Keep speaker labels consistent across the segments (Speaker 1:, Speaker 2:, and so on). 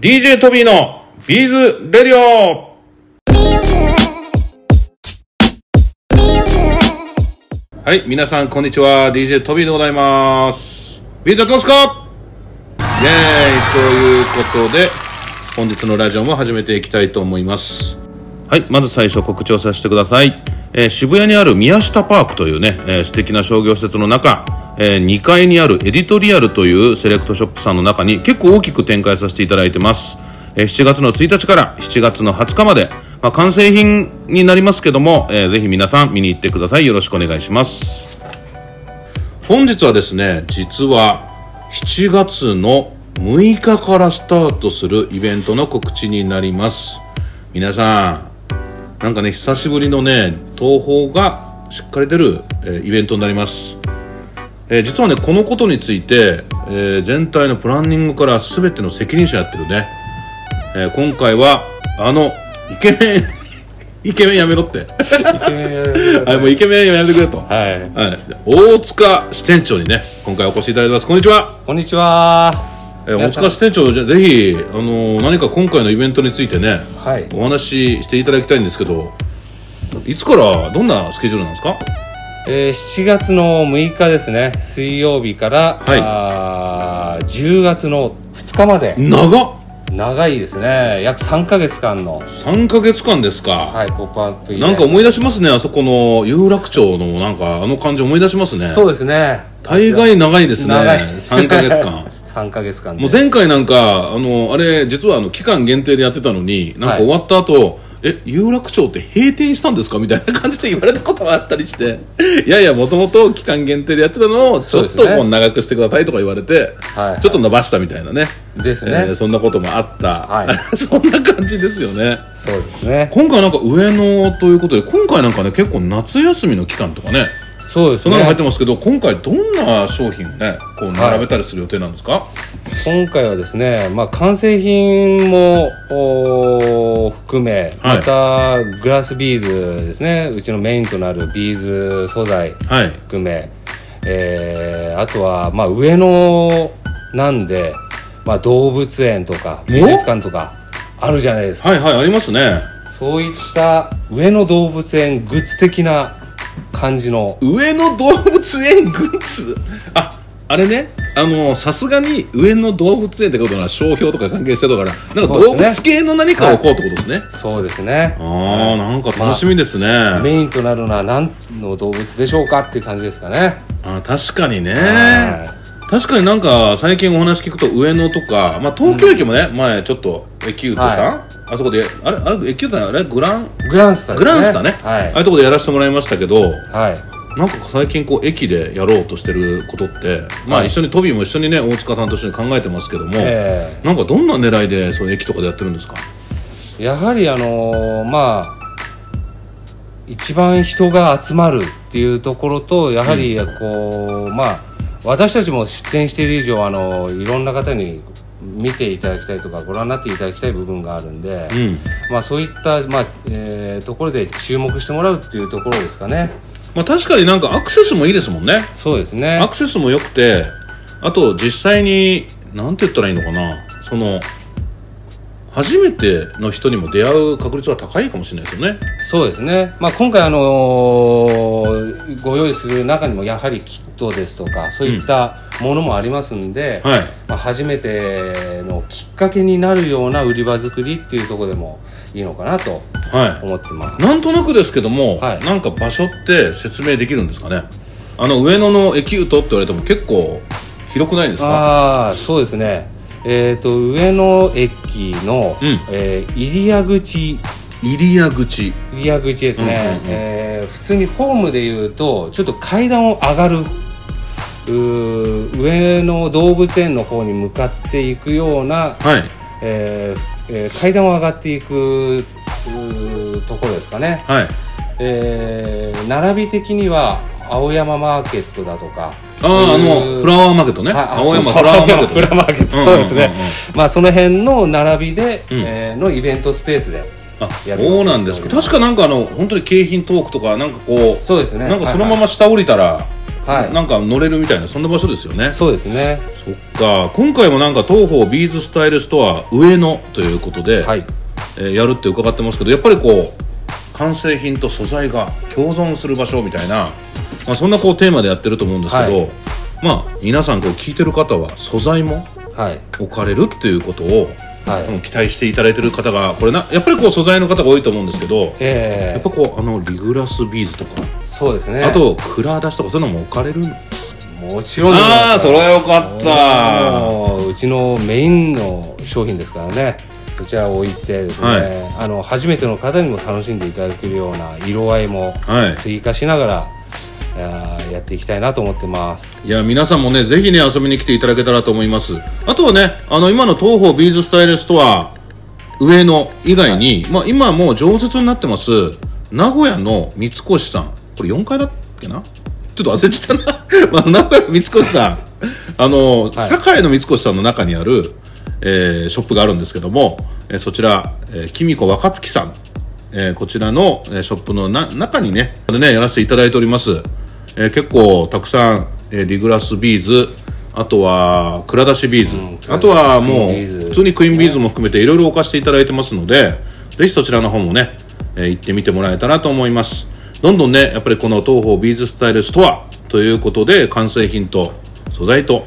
Speaker 1: DJ トビーの Beads Radio はい、皆さんこんにちは。DJ トビーでございます。ビーズやってますか？イェーイということで、本日のラジオも始めていきたいと思います。はい、まず最初告知をさせてください。えー渋谷にある宮下パークというね、えー素敵な商業施設の中、え2階にあるエディトリアルというセレクトショップさんの中に結構大きく展開させていただいてます。えー7月の1日から7月の20日まで、まあ、完成品になりますけども、えーぜひ皆さん見に行ってください。よろしくお願いします。本日はですね実は7月の6日からスタートするイベントの告知になります皆さんなんかね久しぶりのね東宝がしっかり出る、えーイベントになります、えー実はねこのことについて、えー全体のプランニングから全ての責任者やってるね、えー今回はあのイケメン イケメンやめろって。はいもうイケメンやめてくれと。
Speaker 2: はい。
Speaker 1: はい、大塚支店長にね今回お越しいただいてます。こんにちは、
Speaker 2: こんにちは。
Speaker 1: えー大塚支店長じゃあぜひ、あのー何か今回のイベントについてね
Speaker 2: はい。
Speaker 1: お話ししていただきたいんですけどいつからどんなスケジュールなんですか？
Speaker 2: えー、7月の6日ですね、水曜日から、
Speaker 1: はい。
Speaker 2: あー10月の2日まで、
Speaker 1: 長っ。
Speaker 2: 長いですね。約3ヶ月間の、
Speaker 1: 3ヶ月間ですか、
Speaker 2: はい、ポップアップ
Speaker 1: なんか思い出しますねあそこの有楽町のなんかあの感じ思い出しますね。
Speaker 2: そうですね。
Speaker 1: 大概長いですね。
Speaker 2: 長い。ですね
Speaker 1: 3ヶ月間
Speaker 2: 3ヶ月間で。
Speaker 1: もう前回なんかあのあれ実はあの期間限定でやってたのになんか
Speaker 2: はい。
Speaker 1: 終わった後、え有楽町って閉店したんですかみたいな感じで言われたことがあったりして。いやいやもともと期間限定でやってたのをちょっと
Speaker 2: そう
Speaker 1: 長くしてくださいとか言われて、
Speaker 2: はい。
Speaker 1: ちょっと伸ばしたみたいなね。
Speaker 2: ですね。
Speaker 1: えーそんなこともあった、
Speaker 2: は
Speaker 1: そんな感じですよね。
Speaker 2: そうですね。
Speaker 1: 今回なんか上野ということで今回なんかね結構夏休みの期間とかね
Speaker 2: そうですね。
Speaker 1: そんなの入って。ますけど、今回どんな商品をねこう並べたりする予定なんですか、
Speaker 2: 今回はですね、まあ、完成品も含め、
Speaker 1: はい。
Speaker 2: またグラスビーズですね。うちのメインとなるビーズ素材
Speaker 1: はい。
Speaker 2: 含め、えーあとは、まあ、上野なんで、まあ、動物園とか美術館とかあるじゃないですか。
Speaker 1: はいはいありますね。
Speaker 2: そういった上野動物園グッズ的な感じの。
Speaker 1: 上野動物園グッズ？ああれね。あのさすがに上野動物園ってことは商標とか関係してたからなんか動物系の何かを置こうってことですね。
Speaker 2: そうですね。
Speaker 1: ああなんか楽しみですね、
Speaker 2: メインとなるのは何の動物でしょうかっていう感じですかね。
Speaker 1: あ確かにね。
Speaker 2: は
Speaker 1: 確かになんか最近お話聞くと上野とか、まあ、東京駅もね、前ちょっとエキュートさん、
Speaker 2: は
Speaker 1: あそこであれあれエキュートさんあれグラン？
Speaker 2: グランスタね。
Speaker 1: グランスタね、ああい。うとこでやらせてもらいましたけど
Speaker 2: はい、はい、
Speaker 1: なんか最近こう駅でやろうとしてることって、まあ
Speaker 2: はい。
Speaker 1: 一緒にトビーも一緒にね大塚さんと一緒に考えてますけども、
Speaker 2: え
Speaker 1: なんかどんな狙いでそういう駅とかでやってるんですか？
Speaker 2: やはりあのーまあ一番人が集まるっていうところとやはりこう、まあ私たちも出店している以上あのいろんな方に見ていただきたいとかご覧になっていただきたい部分があるんで、
Speaker 1: うん。
Speaker 2: まあ、そういった、まあえーところで注目してもらうっていうところですかね。
Speaker 1: まあ確かになんかアクセスもいいですもんね。
Speaker 2: そうですね。
Speaker 1: アクセスも良くてあと実際になんて言ったらいいのかな。その初めての人にも出会う確率は高いかもしれないですよね。
Speaker 2: そうですね、まあ、今回、あのーご用意する中にもやはりキットですとかそういったものもありますんで、
Speaker 1: はい。
Speaker 2: まあ、初めてのきっかけになるような売り場作りっていうところでもいいのかなと
Speaker 1: は
Speaker 2: 思ってま
Speaker 1: いなんとなくですけども、
Speaker 2: はい。
Speaker 1: なんか場所って説明できるんですかね？あの上野のエキュートって言われても結構広くないです
Speaker 2: す
Speaker 1: か？
Speaker 2: ああそうですね。えっ、と上野駅の、
Speaker 1: うん。
Speaker 2: えー入谷口。
Speaker 1: 入谷口。
Speaker 2: 入谷口ですね、
Speaker 1: うんうんうん。
Speaker 2: えー普通にホームでいうとちょっと階段を上がる上の動物園の方に向かっていくような、
Speaker 1: はい。
Speaker 2: えーえー階段を上がっていくところですかね、
Speaker 1: はい。
Speaker 2: えー並び的には青山マーケットだとか
Speaker 1: あああのフラワーマーケットね。青山フラワーマーケット。
Speaker 2: マーケットそうですね。まあその辺の並びで、
Speaker 1: うん。
Speaker 2: えーのイベントスペースで
Speaker 1: あ
Speaker 2: やる
Speaker 1: そうなんですか。確かなんかあの本当に景品トークとかなんかこう
Speaker 2: そうですね。
Speaker 1: なんかそのまま下降りたら、
Speaker 2: はい
Speaker 1: なんか乗れるみたいなそんな場所ですよね。
Speaker 2: そうですね。
Speaker 1: そっか。今回もなんか TOHO ビーズスタイルストア上野ということで、
Speaker 2: はい。
Speaker 1: えーやるって伺ってますけどやっぱりこう完成品と素材が共存する場所みたいな、まあ、そんなこうテーマでやってると思うんですけど、
Speaker 2: はい。
Speaker 1: まあ皆さんこう聞いてる方は素材も
Speaker 2: はい。
Speaker 1: 置かれるっていうことを、
Speaker 2: はい。
Speaker 1: うん期待していただいてる方がこれなやっぱりこう素材の方が多いと思うんですけど、や
Speaker 2: え。え
Speaker 1: っぱこうあのリグラスビーズとか、
Speaker 2: そうですね。
Speaker 1: あとクラ出しとかそういうのも置かれる
Speaker 2: もちろん。
Speaker 1: ああそれはよかった。
Speaker 2: もううちのメインの商品ですからね。そちらを置いてですね、
Speaker 1: はい。
Speaker 2: あの初めての方にも楽しんでいただけるような色合いも
Speaker 1: はい。
Speaker 2: 追加しながら、あーやっていきたいなと思ってます。
Speaker 1: いや皆さんもねぜひね遊びに来ていただけたらと思います。あとはねあの今の東方ビーズスタイルストア上野以外に、まあ、今もう常設になってます名古屋の三越さん。これ4階だっけな？ちょっと忘れちゃったな、まあ、名古屋三越さん。あの、
Speaker 2: はい。
Speaker 1: 堺の三越さんの中にある、えーショップがあるんですけども、えーそちら、えー、きみこ若月さんえーこちらの、えーショップのな中にね、でね、やらせていただいております。えー結構たくさん、えーリグラスビーズ、あとは、蔵出しビーズ、あとはもう、普通にクイーンビーズも含めていろいろ置かせていただいてますので、ぜひそちらの方もね、えー行ってみてもらえたらと思います。どんどんね、やっぱりこの TOHO ビーズスタイルストアということで、完成品と素材と、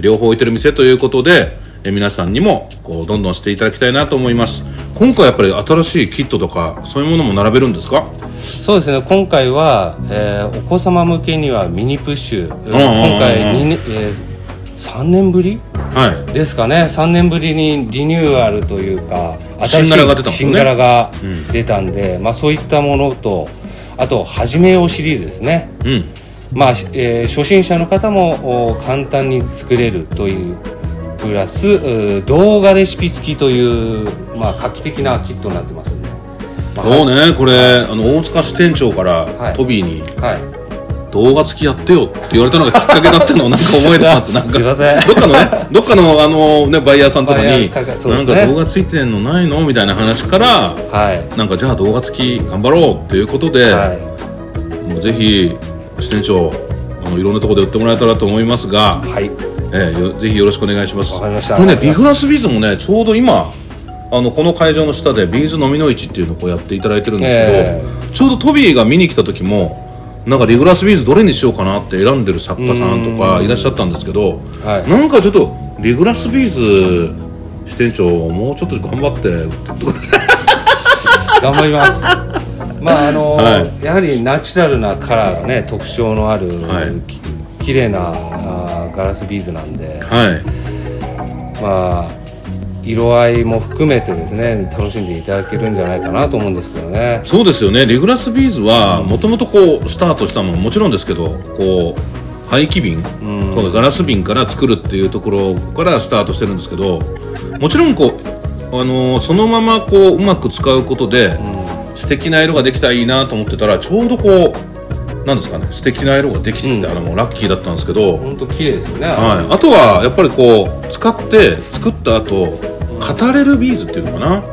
Speaker 1: 両方置いてる店ということで、え皆さんにもこうどんどんしていただきたいなと思います。今回やっぱり新しいキットとかそういうものも並べるんですか？
Speaker 2: そうですね。今回は、えーお子様向けにはミニプッシュ、
Speaker 1: んうんうん
Speaker 2: 今回2年、え3年ぶり？
Speaker 1: はい。
Speaker 2: ですかね。3年ぶりにリニューアルというか
Speaker 1: 新柄が出たもんね
Speaker 2: 新柄が出たんで、まあ、そういったものとあと「はじめよう」シリーズですね
Speaker 1: うん
Speaker 2: まあ、しえー初心者の方もお簡単に作れるというプラス動画レシピ付きという、まあ、画期的なキットになってますんで、まあ
Speaker 1: そうねこれあの大塚支店長から
Speaker 2: はい。
Speaker 1: トビーに
Speaker 2: はい。
Speaker 1: 動画付きやってよって言われたのがきっかけだったのをなんか 覚えてます。なんかどっかのねどっかのあのねバイヤーさんとかに
Speaker 2: バイヤーさんがそう
Speaker 1: なんか動画ついてんのないのみたいな話から
Speaker 2: はい。
Speaker 1: なんかじゃあ動画付き頑張ろうっていうことで、
Speaker 2: は
Speaker 1: もうぜひ支店長あのいろんなところで売ってもらえたらと思いますが、
Speaker 2: い、はい、
Speaker 1: えーよぜひよろしくお願いします。
Speaker 2: わかりました。
Speaker 1: これねリグラスビーズもねちょうど今あのこの会場の下でビーズ蚤の市っていうのをこうやっていただいてるんですけど、
Speaker 2: え
Speaker 1: ちょうどトビーが見に来た時もなんかリグラスビーズどれにしようかなって選んでる作家さんとかいらっしゃったんですけど、
Speaker 2: はい。
Speaker 1: なんかちょっとリグラスビーズ支店長もうちょっと頑張って
Speaker 2: 頑張ります。まああの、
Speaker 1: は
Speaker 2: やはりナチュラルなカラーがね特徴のある、
Speaker 1: はい。
Speaker 2: き綺麗なあーガラスビーズなんで。
Speaker 1: はい。
Speaker 2: まあ色合いも含めてですね楽しんでいただけるんじゃないかなと思うんですけどね。
Speaker 1: そうですよね。リグラスビーズはもともとこうスタートしたのももちろんですけどこう廃棄瓶とかガラス瓶から作るっていうところからスタートしてるんですけどもちろんこう、あのーそのままこううまく使うことで、素敵な色ができたらいいなと思ってたらちょうどこうなんですかね素敵な色ができてきて、あのもうラッキーだったんですけど、
Speaker 2: 本当綺麗ですよね、
Speaker 1: はい、あとはやっぱりこう使って作った後語れるビーズっていうのかな。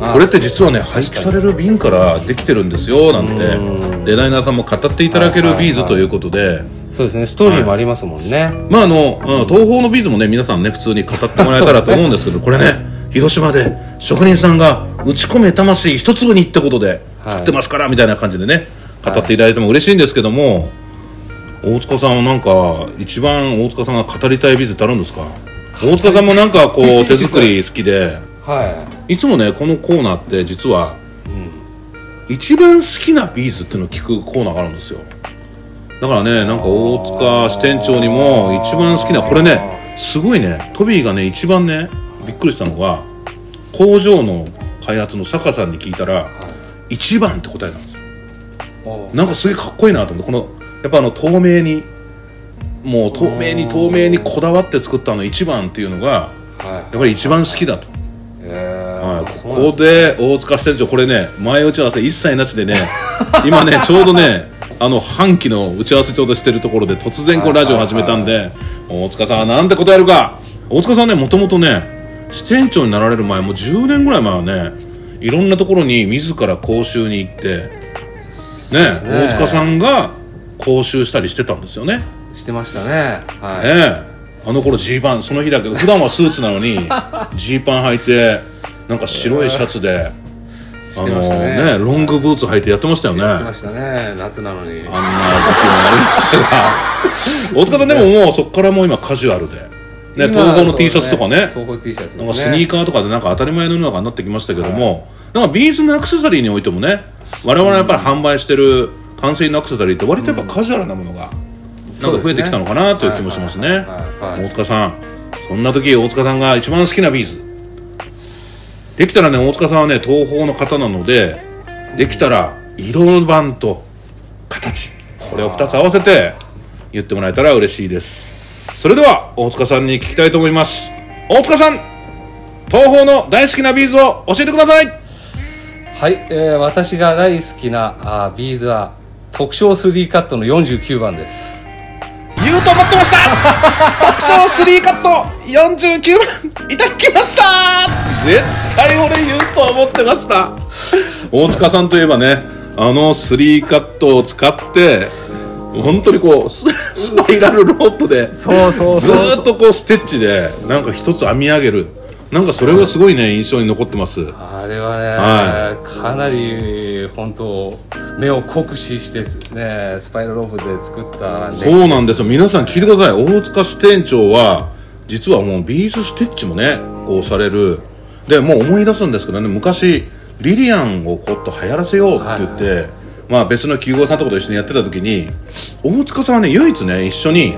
Speaker 2: あ
Speaker 1: これって実はね廃棄される瓶からできてるんですよなんて。デザイナーさんも語っていただけるビーズということで。
Speaker 2: そうですね。ストーリーもありますもんね、
Speaker 1: まああのうんトーホーのビーズもね皆さんね普通に語ってもらえたらと思うんですけどこれね広島で職人さんが打ち込め魂一粒にってことで作ってますからみたいな感じでね語っていただいても嬉しいんですけども大塚さんはなんか一番大塚さんが語りたいビーズってあるんですか？大塚さんもなんかこう 手作り好きで
Speaker 2: はい。
Speaker 1: つもねこのコーナーって実は、一番好きなビーズっていうのを聞くコーナーがあるんですよ。だからねなんか大塚支店長にも一番好きなこれねすごいねトビーがね一番ねびっくりしたのが工場の開発の坂さんに聞いたら、一番って答えたんですよ。
Speaker 2: お
Speaker 1: なんかすげえかっこいいなと思ってこのやっぱあの透明にもう透明に透明にこだわって作ったあの一番っていうのが
Speaker 2: は
Speaker 1: やっぱり一番好きだと。はい、
Speaker 2: ー。
Speaker 1: ここで大塚支店長これね前打ち合わせ一切なしでね 今ねちょうどねあの半期の打ち合わせちょうどしてるところで突然こうラジオ始めたんで大塚さんはなんて答えるか。大塚さんねもともとね支店長になられる前もう10年ぐらい前はねいろんなところに自ら講習に行ってね大塚さんがこ講習したりしてたんですよね。
Speaker 2: してましたね。はい、
Speaker 1: ねえあの頃ジーパンその日だけ普段はスーツなのに ジーパン履いてなんか白いシャツであの
Speaker 2: ね。
Speaker 1: ねロングブーツ履いてやってましたよね。
Speaker 2: やってましたね。夏なのに。
Speaker 1: あんな時もありましたが。大塚さんでももうそこからもう今カジュアルで、ね、
Speaker 2: 今
Speaker 1: トーホーの T シャツとかね。
Speaker 2: 東宝 T シャツ
Speaker 1: なんかスニーカーとかでなんか当たり前の世の中になってきましたけども、なんかビーズのアクセサリーにおいてもね我々やっぱり販売してる完成のアクセサリーって割とやっぱカジュアルなものがなんか増えてきたのかなという気もしますね。大塚さんそんな時大塚さんが一番好きなビーズ。できたらね大塚さんはねトーホーの方なのでできたら色番と形。これを2つ合わせて言ってもらえたら嬉しいです。それでは大塚さんに聞きたいと思います。大塚さん東宝の大好きなビーズを教えてください
Speaker 2: はい、えー私が大好きなあービーズは特徴3カットの49番です。
Speaker 1: 言うと思ってました。特徴3カット49番いただきました。絶対俺言うと思ってました。大塚さんといえばねあの3カットを使って本当にこうススパイラルロープで
Speaker 2: そうそう。
Speaker 1: ずーっとこうステッチでなんか一つ編み上げるなんかそれがすごいね印象に残ってます。
Speaker 2: あれはね、
Speaker 1: は
Speaker 2: かなり本当目を酷使してねスパイラルロープで作った、ね、
Speaker 1: そうなんですよ。皆さん聞いてください。大塚支店長は実はもうビーズステッチもねこうされる。でもう思い出すんですけどね昔リリアンをこうっと流行らせようって言って、まあ別の企業さんとかと一緒にやってた時に大塚さんはね唯一ね一緒に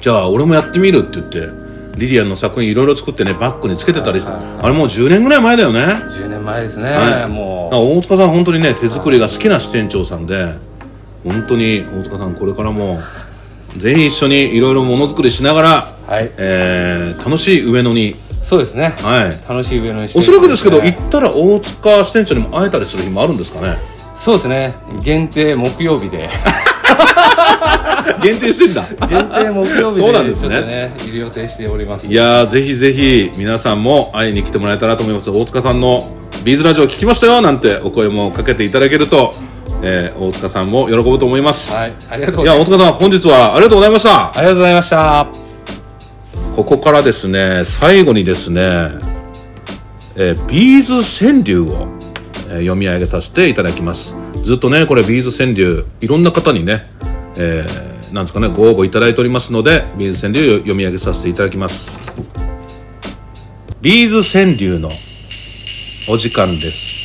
Speaker 1: じゃあ俺もやってみるって言ってリリアンの作品いろいろ作ってねバッグにつけてたりしてあれもう10年ぐらい前だよね。
Speaker 2: 10年前ですね、
Speaker 1: はい、
Speaker 2: も
Speaker 1: だから大塚さん本当にね手作りが好きな支店長さんで本当に大塚さんこれからもぜひ一緒にいろいろものづくりしながら、
Speaker 2: うはい。
Speaker 1: えー楽しい上野に。
Speaker 2: そうですね、
Speaker 1: はい。
Speaker 2: 楽しい上野にして
Speaker 1: おそらくですけど
Speaker 2: ね
Speaker 1: 行ったら大塚支店長にも会えたりする日もあるんですかね。
Speaker 2: そうですね。限定木曜日で
Speaker 1: 限定してんだ。
Speaker 2: 限定木曜日で
Speaker 1: そうなんですね。
Speaker 2: ねいる予定しております。
Speaker 1: いやーぜひぜひ皆さんも会いに来てもらえたらと思います。大塚さんのビーズラジオ聞きましたよなんてお声もかけていただけると、えー大塚さんも喜ぶと思います、
Speaker 2: はいありがとうご
Speaker 1: いや大
Speaker 2: ざいます
Speaker 1: 塚さん本日はありがとうございました。
Speaker 2: ありがとうございました。
Speaker 1: ここからですね最後にですね、えービーズ川柳を、えー読み上げさせていただきます。ずっとねこれビーズ川柳いろんな方にね、えーなんですかねご応募いただいておりますのでビーズ川柳を読み上げさせていただきます。ビーズ川柳のお時間です。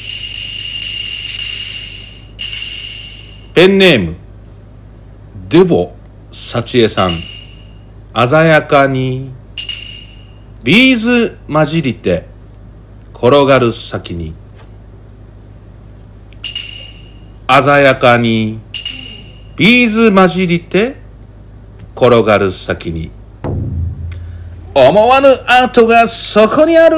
Speaker 1: ペンネームデボ幸恵さん。鮮やかにビーズ混じりて転がる先に。鮮やかにビーズ混じりて転がる先に。思わぬアートがそこにある。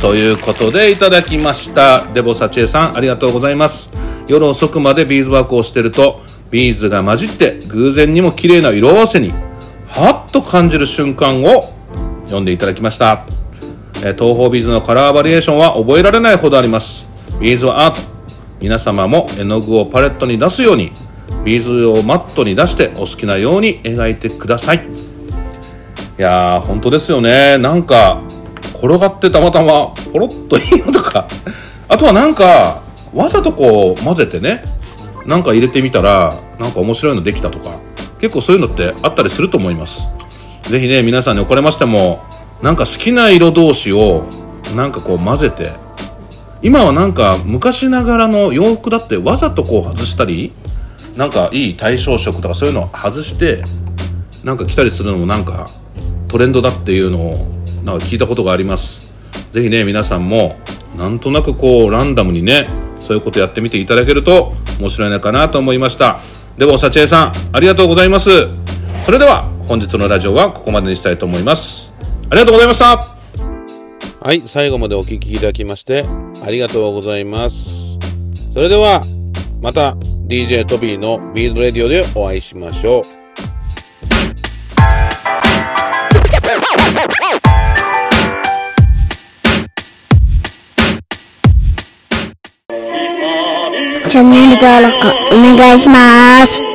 Speaker 1: ということでいただきました。デボサチエさんありがとうございます。夜遅くまでビーズワークをしてるとビーズが混じって偶然にも綺麗な色合わせにはっと感じる瞬間を詠んでいただきました。トーホービーズのカラーバリエーションは覚えられないほどあります。ビーズはアート。皆様も絵の具をパレットに出すようにビーズをマットに出してお好きなように描いてください。いやー本当ですよね。なんか転がってたまたまポロッといいのとか。あとはなんかわざとこう混ぜてねなんか入れてみたらなんか面白いのできたとか結構そういうのってあったりすると思います。ぜひね皆さんにおかれましてもなんか好きな色同士をなんかこう混ぜて今はなんか昔ながらの洋服だってわざとこう外したりなんかいい対象色とかそういうのを外してなんか着たりするのもなんかトレンドだっていうのをなんか聞いたことがあります。ぜひね皆さんもなんとなくこうランダムにねそういうことやってみていただけると面白いのかなと思いました。では幸恵さんありがとうございます。それでは本日のラジオはここまでにしたいと思います。ありがとうございました。はい最後までお聞きいただきましてありがとうございますそれではまた DJ トビーのビーズレディオでお会いしましょう
Speaker 3: チャンネル登録お願いします。